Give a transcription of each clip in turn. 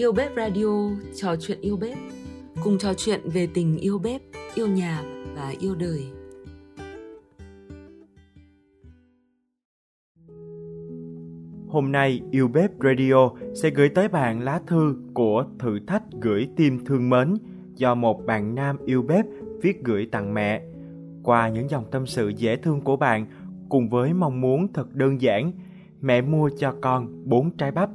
Yêu Bếp Radio, trò chuyện yêu bếp. Cùng trò chuyện về tình yêu bếp, yêu nhà và yêu đời. Hôm nay Yêu Bếp Radio sẽ gửi tới bạn lá thư của thử thách gửi tim thương mến do một bạn nam yêu bếp viết gửi tặng mẹ. Qua những dòng tâm sự dễ thương của bạn cùng với mong muốn thật đơn giản, mẹ mua cho con bốn trái bắp.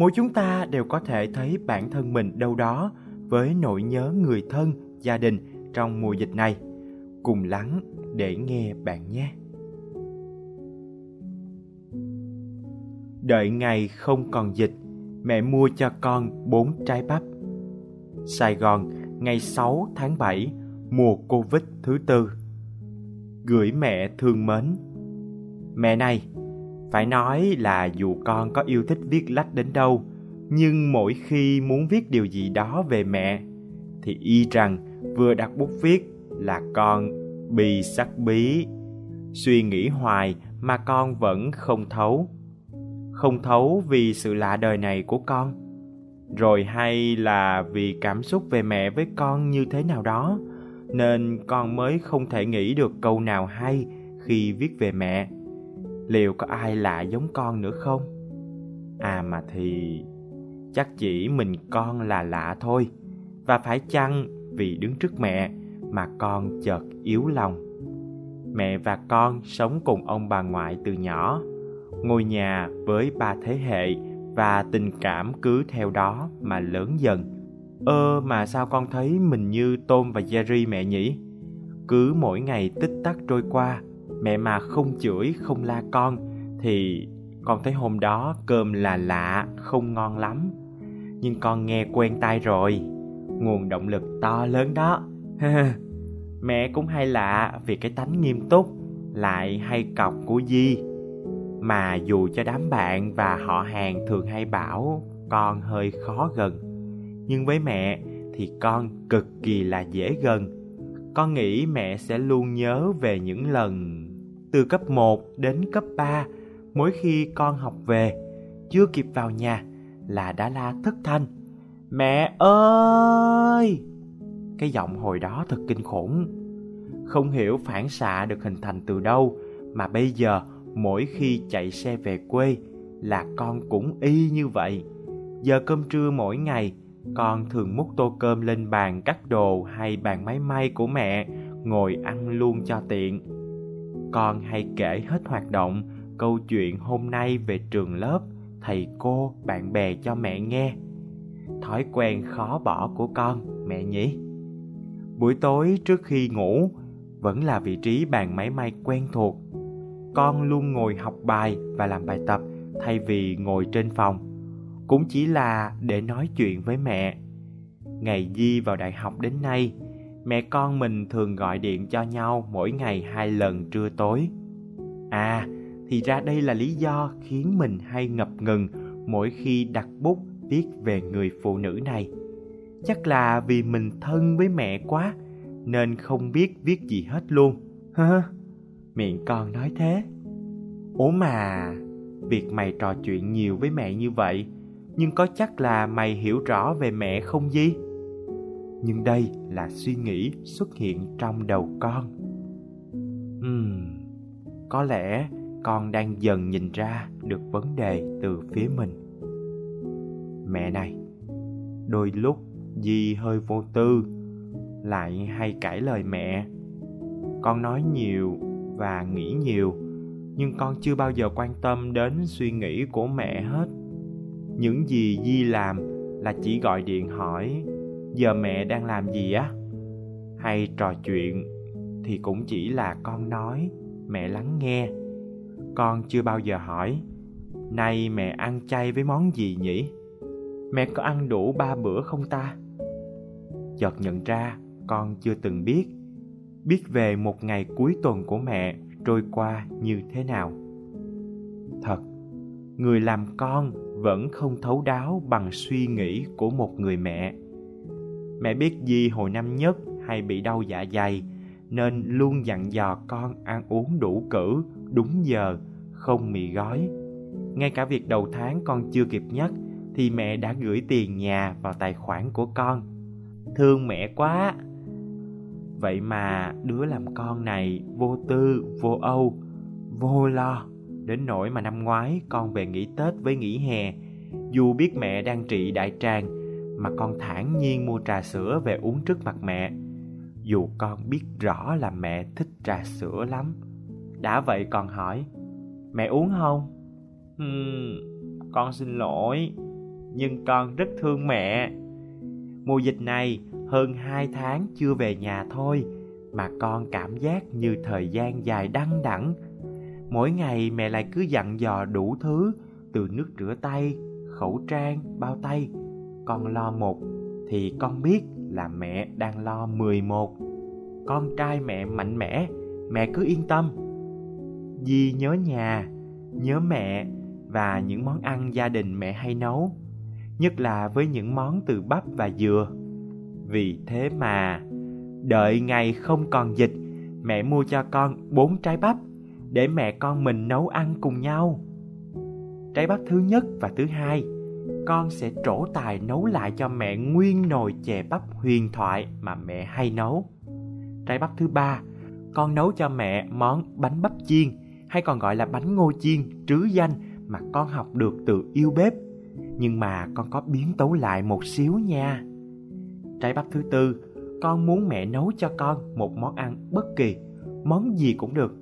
Mỗi chúng ta đều có thể thấy bản thân mình đâu đó với nỗi nhớ người thân, gia đình trong mùa dịch này. Cùng lắng để nghe bạn nhé. Đợi ngày không còn dịch, mẹ mua cho con bốn trái bắp. Sài Gòn, ngày 6 tháng 7, mùa Covid thứ tư. Gửi mẹ thương mến. Mẹ này, phải nói là dù con có yêu thích viết lách đến đâu, nhưng mỗi khi muốn viết điều gì đó về mẹ, thì y rằng vừa đặt bút viết là con bi sắc bí. Suy nghĩ hoài mà con vẫn không thấu. Không thấu vì sự lạ đời này của con. Rồi hay là vì cảm xúc về mẹ với con như thế nào đó nên con mới không thể nghĩ được câu nào hay khi viết về mẹ liệu có ai lạ giống con nữa không? À mà thì, chắc chỉ mình con là lạ thôi. Và phải chăng vì đứng trước mẹ mà con chợt yếu lòng? Mẹ và con sống cùng ông bà ngoại từ nhỏ, ngôi nhà với ba thế hệ và tình cảm cứ theo đó mà lớn dần. Ơ mà sao con thấy mình như tôm và jerry mẹ nhỉ? Cứ mỗi ngày tích tắc trôi qua mẹ mà không chửi, không la con, thì con thấy hôm đó cơm là lạ, không ngon lắm. Nhưng con nghe quen tai rồi. Nguồn động lực to lớn đó. Mẹ cũng hay lạ vì cái tánh nghiêm túc, lại hay cọc của di. Mà dù cho đám bạn và họ hàng thường hay bảo con hơi khó gần, nhưng với mẹ thì con cực kỳ là dễ gần. Con nghĩ mẹ sẽ luôn nhớ về những lần từ cấp 1 đến cấp 3 mỗi khi con học về, chưa kịp vào nhà là đã la thất thanh, mẹ ơi! Cái giọng hồi đó thật kinh khủng. Không hiểu phản xạ được hình thành từ đâu, mà bây giờ mỗi khi chạy xe về quê là con cũng y như vậy. Giờ cơm trưa mỗi ngày, con thường múc tô cơm lên bàn cắt đồ hay bàn máy may của mẹ, ngồi ăn luôn cho tiện con hay kể hết hoạt động, câu chuyện hôm nay về trường lớp, thầy cô, bạn bè cho mẹ nghe. Thói quen khó bỏ của con, mẹ nhỉ buổi tối trước khi ngủ, vẫn là vị trí bàn máy may quen thuộc. Con luôn ngồi học bài và làm bài tập, thay vì ngồi trên phòng. Cũng chỉ là để nói chuyện với mẹ. Ngày di vào đại học đến nay mẹ con mình thường gọi điện cho nhau mỗi ngày hai lần trưa tối. À thì ra đây là lý do khiến mình hay ngập ngừng mỗi khi đặt bút viết về người phụ nữ này. Chắc là vì mình thân với mẹ quá, nên không biết viết gì hết luôn. Hơ miệng con nói thế. Ủa mà, việc mày trò chuyện nhiều với mẹ như vậy, nhưng có chắc là mày hiểu rõ về mẹ không gì nhưng đây là suy nghĩ xuất hiện trong đầu con. Ừm, có lẽ con đang dần nhìn ra được vấn đề từ phía mình. Mẹ này, đôi lúc di hơi vô tư, lại hay cãi lời mẹ. Con nói nhiều và nghĩ nhiều, nhưng con chưa bao giờ quan tâm đến suy nghĩ của mẹ hết. Những gì di làm là chỉ gọi điện hỏi giờ mẹ đang làm gì á? Hay trò chuyện thì cũng chỉ là con nói, mẹ lắng nghe. Con chưa bao giờ hỏi, nay mẹ ăn chay với món gì nhỉ? Mẹ có ăn đủ ba bữa không ta? Chợt nhận ra, con chưa từng biết biết về một ngày cuối tuần của mẹ trôi qua như thế nào. Thật, người làm con vẫn không thấu đáo bằng suy nghĩ của một người mẹ mẹ biết gì hồi năm nhất hay bị đau dạ dày nên luôn dặn dò con ăn uống đủ cử đúng giờ không mì gói ngay cả việc đầu tháng con chưa kịp nhắc thì mẹ đã gửi tiền nhà vào tài khoản của con. Thương mẹ quá. Vậy mà đứa làm con này vô tư, vô âu, vô lo. Đến nỗi mà năm ngoái con về nghỉ Tết với nghỉ hè, dù biết mẹ đang trị đại tràng mà con thản nhiên mua trà sữa về uống trước mặt mẹ. Dù con biết rõ là mẹ thích trà sữa lắm. Đã vậy còn hỏi, mẹ uống không? Hmm, con xin lỗi, nhưng con rất thương mẹ. Mùa dịch này hơn hai tháng chưa về nhà thôi mà con cảm giác như thời gian dài đăng đẳng. Mỗi ngày mẹ lại cứ dặn dò đủ thứ từ nước rửa tay, khẩu trang, bao tay. Con lo một thì con biết là mẹ đang lo mười một. Con trai mẹ mạnh mẽ, mẹ cứ yên tâm. di nhớ nhà, nhớ mẹ và những món ăn gia đình mẹ hay nấu, nhất là với những món từ bắp và dừa. Vì thế mà, đợi ngày không còn dịch, mẹ mua cho con bốn trái bắp để mẹ con mình nấu ăn cùng nhau. Trái bắp thứ nhất và thứ hai, con sẽ trổ tài nấu lại cho mẹ nguyên nồi chè bắp huyền thoại mà mẹ hay nấu. Trái bắp thứ ba, con nấu cho mẹ món bánh bắp chiên hay còn gọi là bánh ngô chiên trứ danh mà con học được từ yêu bếp. Nhưng mà con có biến tấu lại một xíu nha. Trái bắp thứ tư, con muốn mẹ nấu cho con một món ăn bất kỳ, món gì cũng được,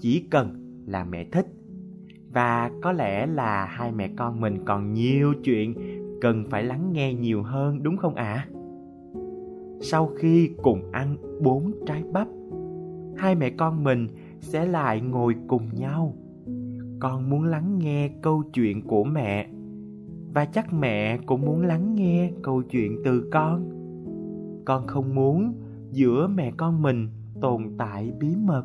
chỉ cần là mẹ thích. Và có lẽ là hai mẹ con mình còn nhiều chuyện cần phải lắng nghe nhiều hơn đúng không ạ? À? Sau khi cùng ăn bốn trái bắp, hai mẹ con mình sẽ lại ngồi cùng nhau con muốn lắng nghe câu chuyện của mẹ và chắc mẹ cũng muốn lắng nghe câu chuyện từ con con không muốn giữa mẹ con mình tồn tại bí mật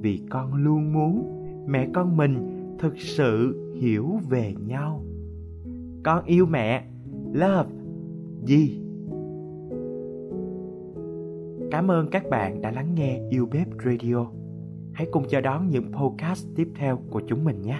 vì con luôn muốn mẹ con mình thực sự hiểu về nhau. Con yêu mẹ, love, gì? Cảm ơn các bạn đã lắng nghe yêu bếp radio. Hãy cùng chờ đón những podcast tiếp theo của chúng mình nhé.